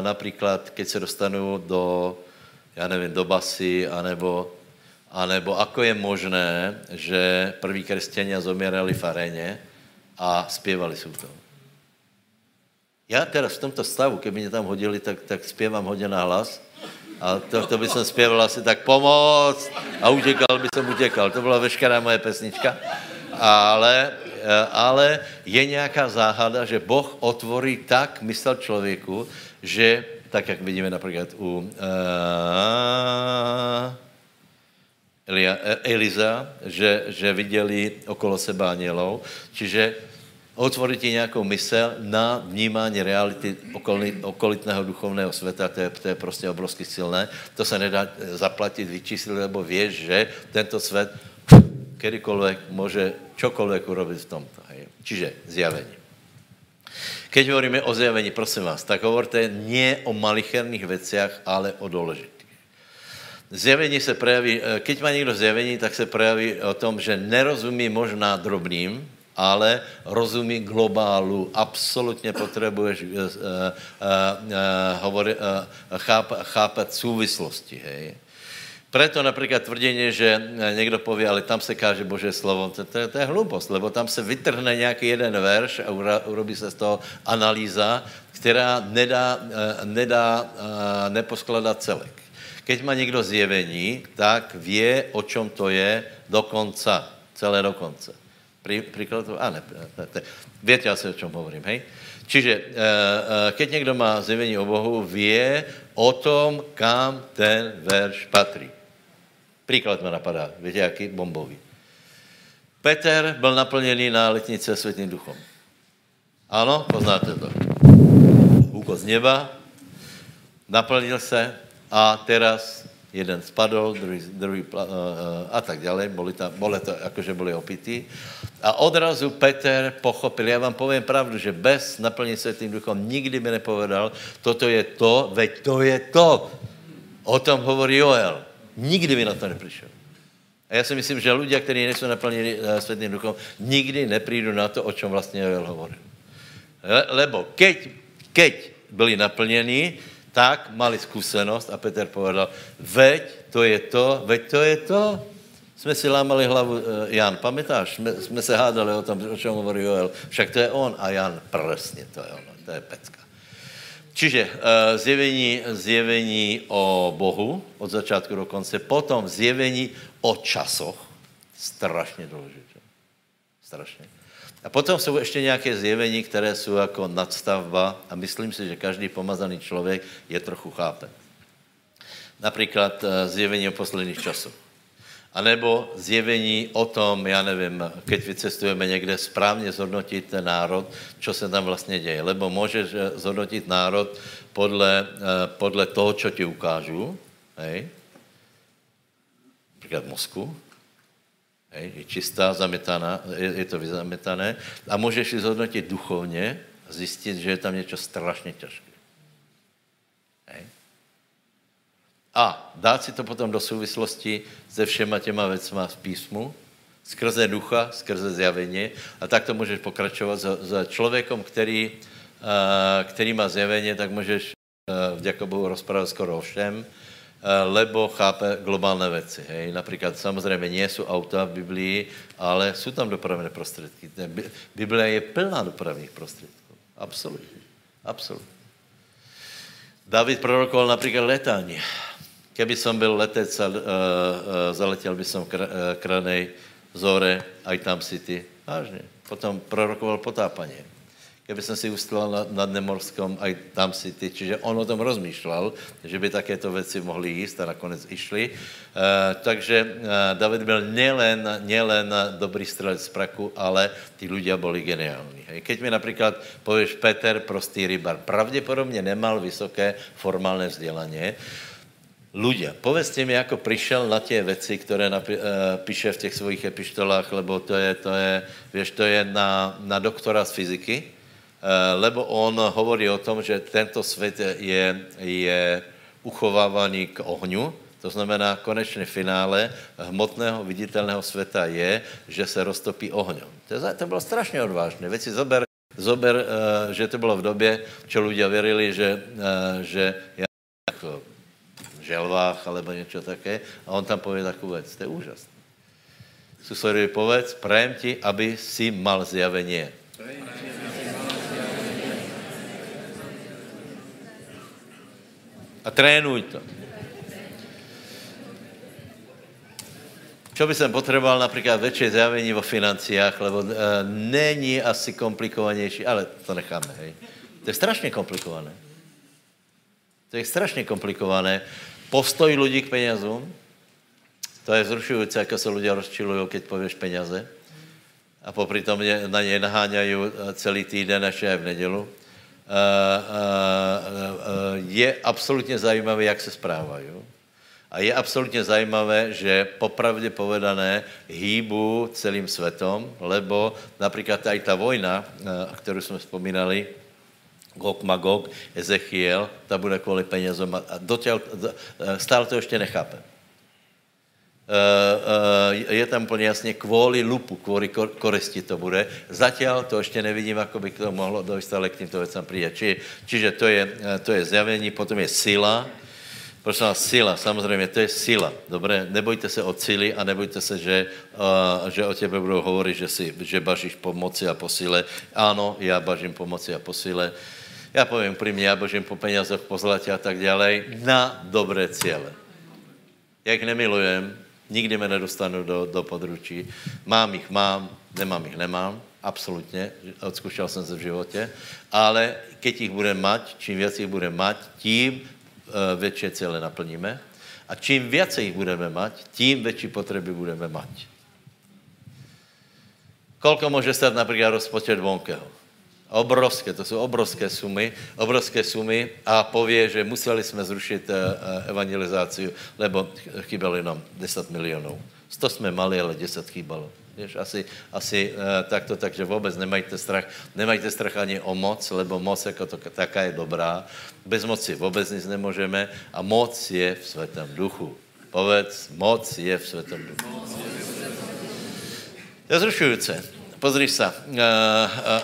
například, keď se dostanou do já nevím, do basy, anebo, anebo ako je možné, že prví křesťania zomírali v aréně a zpěvali jsou to. Já teda v tomto stavu, keby mě tam hodili, tak, tak zpěvám hodně na hlas. A to, to by jsem zpěval asi tak pomoc a utěkal by jsem utěkal. To byla veškerá moje pesnička. Ale, ale je nějaká záhada, že Boh otvorí tak mysl člověku, že tak jak vidíme například u uh, Eliza, že, že viděli okolo sebe anielov, čiže otvorit ti nějakou mysl na vnímání reality okolitného duchovného světa, to je, to je prostě obrovsky silné. To se nedá zaplatit, vyčíslit, lebo víš, že tento svět kdykoliv může čokoliv urobit v tomto. Hej. Čiže zjavení. Keď hovoríme o zjavení, prosím vás, tak hovorte nie o malicherných veciach, ale o důležitých. Zjevení se prejaví, keď má někdo zjevení, tak se prejaví o tom, že nerozumí možná drobným, ale rozumí globálu, absolutně potřebuješ uh, uh, uh, uh, cháp, chápat súvislosti, hej. Preto například tvrdění, že někdo pově, ale tam se káže Bože slovo, to, to, to je hloupost, lebo tam se vytrhne nějaký jeden verš a urobí se z toho analýza, která nedá, nedá neposkladat celek. Keď má někdo zjevení, tak vě, o čem to je, do konca, celé do konce. Příklad, a ne, větě asi, o čem hovorím, hej? Čiže e, e, keď někdo má zjevení o Bohu, vě o tom, kam ten verš patří. Příklad mi napadá, víte, jaký bombový. Peter byl naplněný na letnice světým duchom. Ano, poznáte to. Úkol z neba, naplnil se a teraz jeden spadl, druhý, druhý uh, a tak dále, boli tam, boli to, jakože byli opití. A odrazu Peter pochopil, já vám povím pravdu, že bez naplnění světým duchom nikdy mi nepovedal, toto je to, veď to je to. O tom hovorí Joel. Nikdy by na to nepřišel. A já si myslím, že lidé, kteří nejsou naplněni uh, světým duchom, nikdy neprídu na to, o čem vlastně Joel hovoril. Le, lebo keď, keď byli naplněni, tak mali zkušenost a Petr povedal, veď to je to, veď to je to. Jsme si lámali hlavu, uh, Jan, pamätáš? Jsme, jsme se hádali o tom, o čem hovorí Joel. Však to je on a Jan, presně to je ono, to je pecka. Čiže uh, zjevení, zjevení o Bohu od začátku do konce, potom zjevení o časoch, strašně důležité. Strašně. A potom jsou ještě nějaké zjevení, které jsou jako nadstavba a myslím si, že každý pomazaný člověk je trochu chápe. Například eh, zjevení o posledních časů. A nebo zjevení o tom, já nevím, keď vycestujeme někde, správně zhodnotit ten národ, co se tam vlastně děje. Lebo můžeš eh, zhodnotit národ podle, eh, podle toho, co ti ukážu, hej? například Moskvu, je čistá, zametaná, je, je to vyzametané. A můžeš si zhodnotit duchovně a zjistit, že je tam něco strašně těžké. A dát si to potom do souvislosti se všema těma věcma z písmu, skrze ducha, skrze zjavení a tak to můžeš pokračovat za, člověkem, který, uh, který má zjavení, tak můžeš uh, vďaka Bohu rozprávat skoro o všem, Eh, lebo chápe globální věci. Hej. Například samozřejmě nie jsou auta v Biblii, ale jsou tam dopravné prostředky. Biblia je plná dopravních prostředků. Absolutně. Absolutně. David prorokoval například letání. Keby som byl letec a uh, uh, zaletěl by som kr, uh, kranej zore, aj tam city. Vážně. Potom prorokoval potápanie kdyby jsem si ustál na, nad Nemorskom, aj tam si ty, čiže on o tom rozmýšlel, že by takéto věci mohly jíst a nakonec išli. E, takže e, David byl nielen, nielen dobrý střelec z praku, ale ty ľudia byli geniální. Hej. Keď mi například pověš Peter, prostý rybar, pravděpodobně nemal vysoké formálné vzdělání, ľudia. Povedzte mi, jako přišel na tie věci, které napi- uh, píše v těch svých epištolách, lebo to je, to je, vieš, to je na, na doktora z fyziky, Eh, lebo on hovorí o tom, že tento svět je, je uchovávaný k ohňu, to znamená, konečné finále hmotného viditelného světa je, že se roztopí ohňom. To, to bylo strašně odvážné. Věci zober, zober, uh, že to bylo v době, čo ľudia věřili, že, uh, že já jako želvách alebo něco také, a on tam pově takovou věc. To je úžasné. Susedovi povedz, prajem ti, aby si mal zjavení. A trénuj to. Čo by jsem potřeboval například větší zjavení o financiách, lebo uh, není asi komplikovanější, ale to necháme, hej. To je strašně komplikované. To je strašně komplikované. Postoj lidí k penězům, to je zrušující, jak se lidé rozčilují, keď pověš peněze. A popri tom na ně naháňají eh, celý týden, až je v nedělu. Eh, eh, eh, je absolutně zajímavé, jak se správají. A je absolutně zajímavé, že popravdě povedané hýbu celým světom, lebo například tady ta vojna, kterou jsme vzpomínali, Gog Magog, Ezechiel, ta bude kvůli penězům a dotěl, stále to ještě nechápe. Je tam úplně jasně kvůli lupu, kvůli koristi to bude. Zatím to ještě nevidím, ako by to mohlo dojít, ale k týmto věcem přijde. Či, čiže to je, to je zjavení, potom je sila, Prosím vás, sila, samozřejmě, to je sila. Dobré, nebojte se od síly a nebojte se, že, uh, že o tebe budou hovorit, že, si, že bažíš po moci a po síle. Ano, já bažím po moci a po síle. Já povím upřímně, já bažím po penězech, po zlatě a tak dále na dobré cíle. Jak nemilujem, nikdy me nedostanu do, do područí. Mám jich, mám, nemám jich, nemám. Absolutně, odskušel jsem se v životě. Ale keď jich budem mať, čím víc jich budem mať, tím Eh, větší cíle naplníme. A čím více jich budeme mať, tím větší potřeby budeme mať. Kolko může stát například rozpočet vonkeho? Obrovské, to jsou obrovské sumy, obrovské sumy a pově, že museli jsme zrušit eh, eh, evangelizaci, lebo chybělo nám 10 milionů. 100 jsme mali, ale 10 chýbalo. Víš, asi, asi uh, takto, takže vůbec nemajte strach. Nemajte strach ani o moc, lebo moc jako to, taká je dobrá. Bez moci vůbec nic nemůžeme a moc je v světém duchu. Povedz, moc je v světém duchu. Je zrušující. Pozri se. Uh, uh,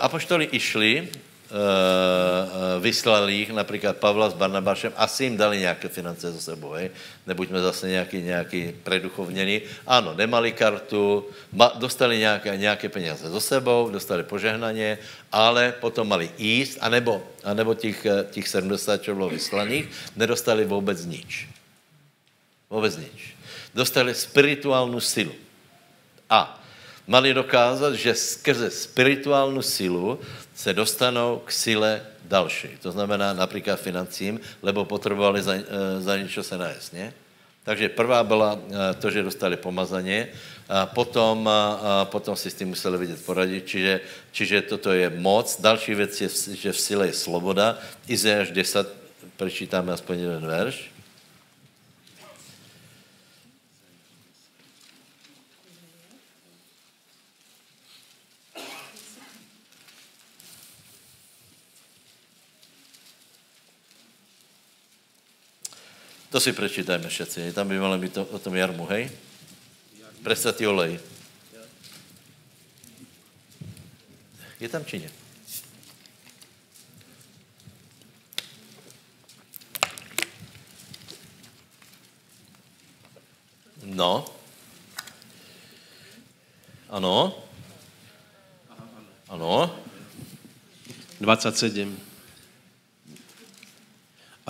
apoštoli išli Eh, eh, vyslali jich, například Pavla s Barnabášem, asi jim dali nějaké finance za sebou, hej? nebuďme zase nějaký, nějaký preduchovnění. Ano, nemali kartu, dostali nějaké, nějaké peníze za sebou, dostali požehnaně, ale potom mali jíst, anebo, anebo těch, eh, těch 70, čo bylo vyslaných, nedostali vůbec nič. Vůbec nič. Dostali spirituálnu silu. A mali dokázat, že skrze spirituálnu silu se dostanou k sile další. To znamená například financím, lebo potřebovali za, eh, za něco se najet, ne? Takže prvá byla eh, to, že dostali pomazaně, a potom, a potom si s tím museli vidět poradit, čiže, čiže toto je moc. Další věc je, že v sile je sloboda. Izajáš 10, prečítáme aspoň jeden verš. To si prečítajme všetci. Tam by malo být to, o tom jarmu, hej? Prestatý olej. Je tam či ne? No. Ano. Ano. 27.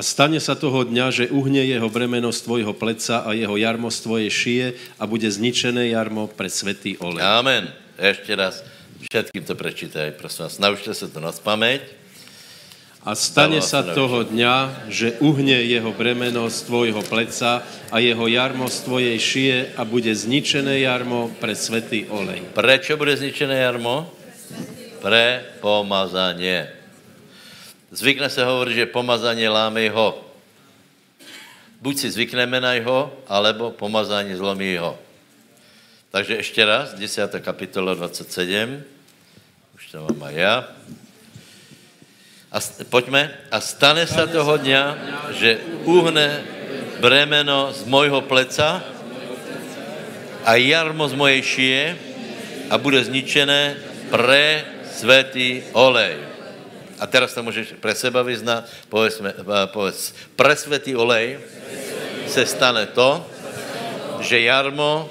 A stane sa toho dňa, že uhne jeho bremeno z tvojho pleca a jeho jarmo z tvojej šije a bude zničené jarmo pre svetý olej. Amen. Ešte raz. Všetkým to prečítaj, prosím vás. Naučte sa to na spameť. A stane sa toho dňa, že uhne jeho bremeno z tvojho pleca a jeho jarmo z tvojej šije a bude zničené jarmo pre svetý olej. Prečo bude zničené jarmo? Pre pomazanie. Zvykne se hovorit, že pomazání láme ho. Buď si zvykneme na jeho, alebo pomazání zlomí ho. Takže ještě raz, 10. kapitola 27, už to mám aj já. A pojďme. A stane se toho dňa, že uhne bremeno z mojho pleca a jarmo z mojej šije a bude zničené pre světý olej. A teraz to můžeš pre seba vyznat. Povedz, povedz pre světý olej se stane to, že jarmo,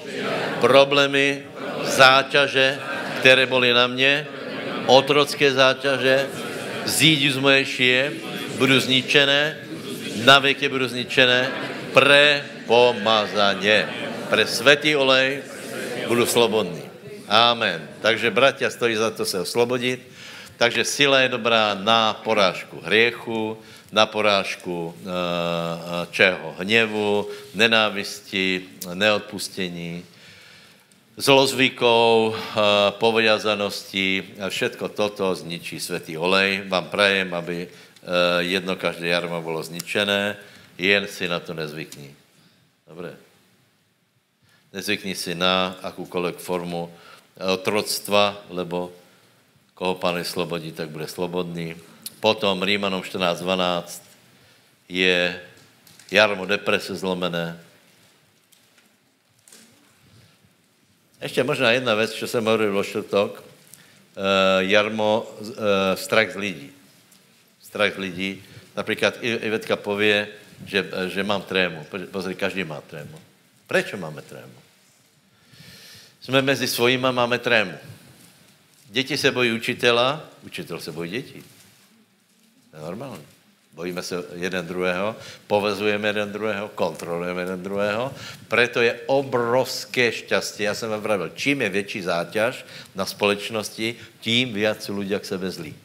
problémy, záťaže, které byly na mě, otrocké záťaže, zídu z mojej šije, budu zničené, na věky budu zničené, pre pomazaně. Pre světý olej budu slobodný. Amen. Takže, bratia, stojí za to se oslobodit takže sila je dobrá na porážku hriechu, na porážku e, čeho? Hněvu, nenávisti, neodpustení, zlozvykov, e, poviazanosti všetko toto zničí světý olej. Vám prajem, aby jedno každé jarmo bylo zničené, jen si na to nezvykni. Dobré. Nezvykni si na akoukoliv formu otroctva, lebo Koho pán slobodí, tak bude slobodný. Potom Rímanom 14.12 je jarmo deprese zlomené. Ještě možná jedna věc, co jsem hovoril o štotok. Uh, jarmo, uh, strach z lidí. Strach z lidí. Například Ivetka pově, že, že mám trému. Pozri, každý má trému. Proč máme trému? Jsme mezi svojima, máme trému. Děti se bojí učitela, učitel se bojí dětí. To je normální. Bojíme se jeden druhého, povezujeme jeden druhého, kontrolujeme jeden druhého. Proto je obrovské šťastie. Já jsem vám pravil, čím je větší záťaž na společnosti, tím víc lidé k sebe zlí.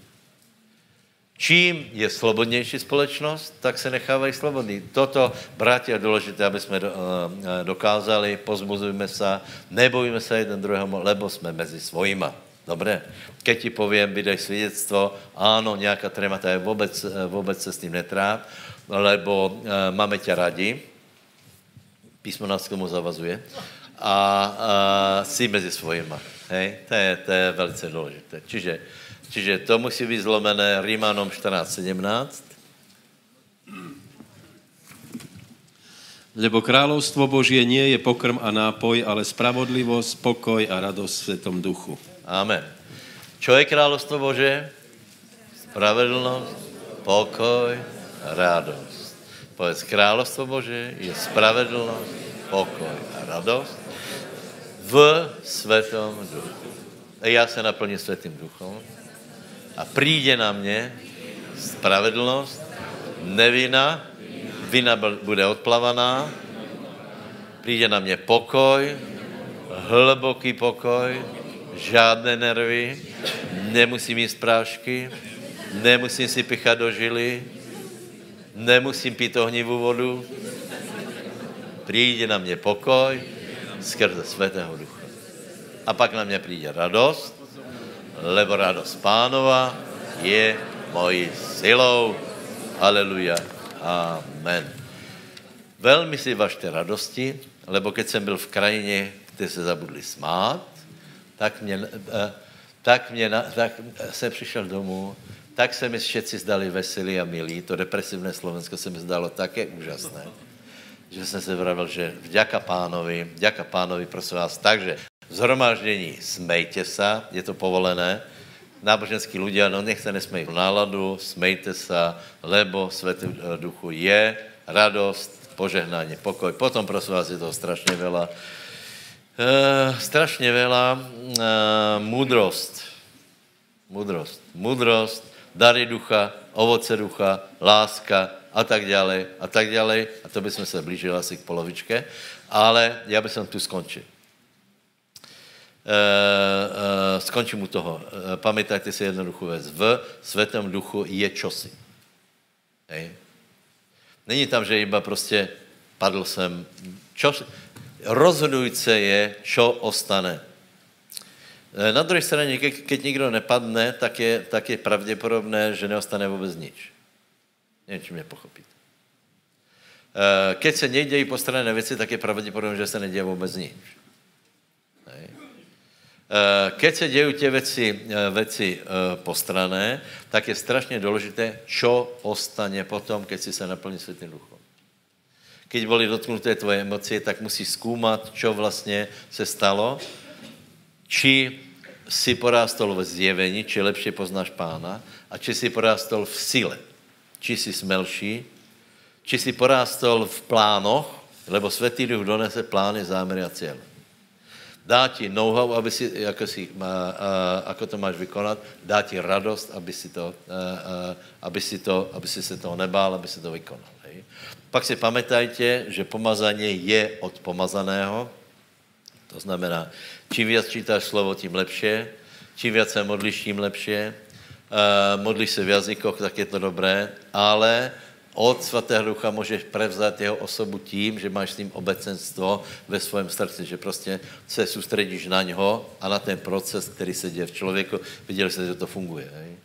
Čím je slobodnější společnost, tak se nechávají slobodní. Toto, bratě, je důležité, aby jsme eh, dokázali, pozbuzujme se, nebojíme se jeden druhého, lebo jsme mezi svojima. Dobré? Keď ti povím, vydej svědectvo, ano, nějaká trémata je vůbec, eh, vůbec se s tím netráp, lebo uh, máme tě radi, písmo nás k tomu zavazuje, a uh, jsi mezi svojima. Hej? To je, to je velice důležité. Čiže, čiže to musí být zlomené Rímanom 14.17. Lebo královstvo Božie nie je pokrm a nápoj, ale spravodlivosť, pokoj a radosť v Svetom duchu. Amen. Čo je královstvo Bože? Spravedlnost, pokoj, radost. Povedz, královstvo Bože je spravedlnost, pokoj a radost v Svetom duchu. Já se naplním Svetým duchom a přijde na mě spravedlnost, nevina, vina bude odplavaná, přijde na mě pokoj, hlboký pokoj, žádné nervy, nemusím jíst prášky, nemusím si pichat do žily, nemusím pít ohnivou vodu. Přijde na mě pokoj skrze Svatého Ducha. A pak na mě přijde radost, lebo radost pánova je mojí silou. Aleluja. Amen. Velmi si vašte radosti, lebo keď jsem byl v krajině, kde se zabudli smát, tak mě, eh, tak mě, tak jsem přišel domů, tak se mi všetci zdali veselí a milí. To depresivné Slovensko se mi zdalo také úžasné, že jsem se vravil, že vďaka pánovi, vďaka pánovi, prosím vás. Takže zhromáždění smejte se, je to povolené. Náboženskí ľudia, no nech se nesmejí náladu, smejte se, lebo Svetý duchu je radost, požehnání, pokoj. Potom, prosím vás, je toho strašně veľa Uh, strašně veľa. Uh, moudrost. Moudrost. Moudrost, dary ducha, ovoce ducha, láska a tak dále, a tak dále. A to bychom se blížili asi k polovičke. Ale já bych tu skončil. Uh, uh, skončím u toho. Uh, pamätajte si jednoduchou věc. V světém duchu je čosi. Hej. Není tam, že iba prostě padl jsem. Čosi, rozhodující je, čo ostane. E, na druhé straně, ke, keď nikdo nepadne, tak je, tak je pravděpodobné, že neostane vůbec nič. Nevím, či mě pochopíte. E, keď se nedějí postrané věci, tak je pravděpodobné, že se neděje vůbec nič. E, keď se dějí tě věci, věci postrané, tak je strašně důležité, čo ostane potom, keď si se naplní světým duchom keď boli dotknuté tvoje emocie, tak musíš zkoumat, čo vlastně se stalo, či si porástol v zjevení, či lepše poznáš pána, a či si porástol v sile, či si smelší, či si porástol v plánoch, lebo Svetý Duch donese plány, záměry a cíle. Dá ti know-how, aby si, jako, si, ako to máš vykonat, dá ti radost, aby si, to, aby, si to, aby si se toho nebál, aby si to vykonal. Pak si pamätajte, že pomazání je od pomazaného. To znamená, čím víc čítáš slovo, tím lepší. Čím víc se modlíš, tím lepší. Uh, modlíš se v jazykoch, tak je to dobré. Ale od svatého ducha můžeš prevzat jeho osobu tím, že máš s ním obecenstvo ve svém srdci, že prostě se soustředíš na něho a na ten proces, který se děje v člověku. Viděli jste, že to funguje. Hej?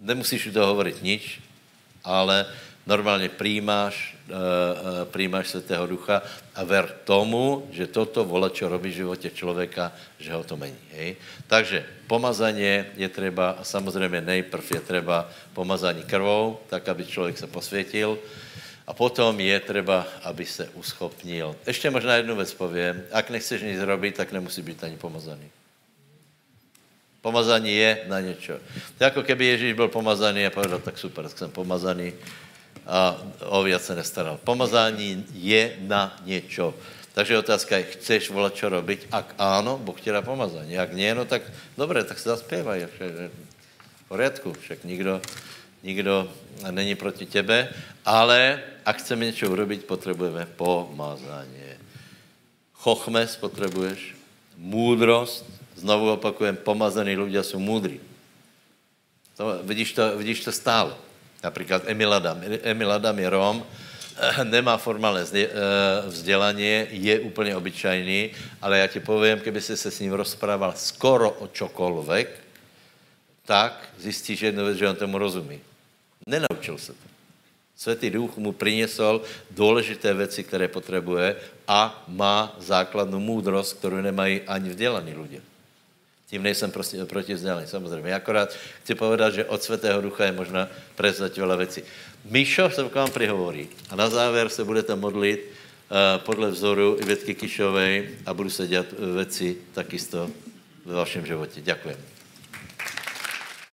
Nemusíš u toho hovorit nič, ale normálně přijímáš, uh, uh, přijímáš Svatého Ducha a ver tomu, že toto vola, čo robí v životě člověka, že ho to mení. Hej? Takže pomazání je třeba, a samozřejmě nejprv je třeba pomazání krvou, tak, aby člověk se posvětil. A potom je třeba, aby se uschopnil. Ještě možná jednu věc povím. Ak nechceš nic robit, tak nemusí být ani pomazaný. Pomazání je na něco. Jako keby Ježíš byl pomazaný a povedal, tak super, tak jsem pomazaný a o věc se nestaral. Pomazání je na něco. Takže otázka je, chceš volat čo robiť? Ak áno, Boh ti dá pomazání. Ak nie, no tak dobré, tak se zaspěvaj. V poriadku, však nikdo, nikdo není proti tebe, ale ak chceme něco urobiť, potřebujeme pomazání. Chochmes potřebuješ, múdrost, znovu opakujem, pomazaní ľudia jsou múdrí. To, vidíš, to, vidíš to stále. Například Emil Adam. Emil Adam je Rom, <clears throat> nemá formálné eh, vzdělání, je úplně obyčajný, ale já ti povím, kdyby si se s ním rozprával skoro o čokoľvek, tak zjistíš jednu věc, že on tomu rozumí. Nenaučil se to. Světý duch mu přinesl důležité věci, které potřebuje a má základnou můdrost, kterou nemají ani vzdělaní lidé. Tím nejsem prostě proti vzdělání, samozřejmě. Akorát chci povedat, že od Svatého Ducha je možná prezat veľa věcí. Míšo se k vám prihovorí a na závěr se budete modlit uh, podle vzoru Ivetky Kišovej a budu se dělat věci takisto ve vašem životě. Děkujem.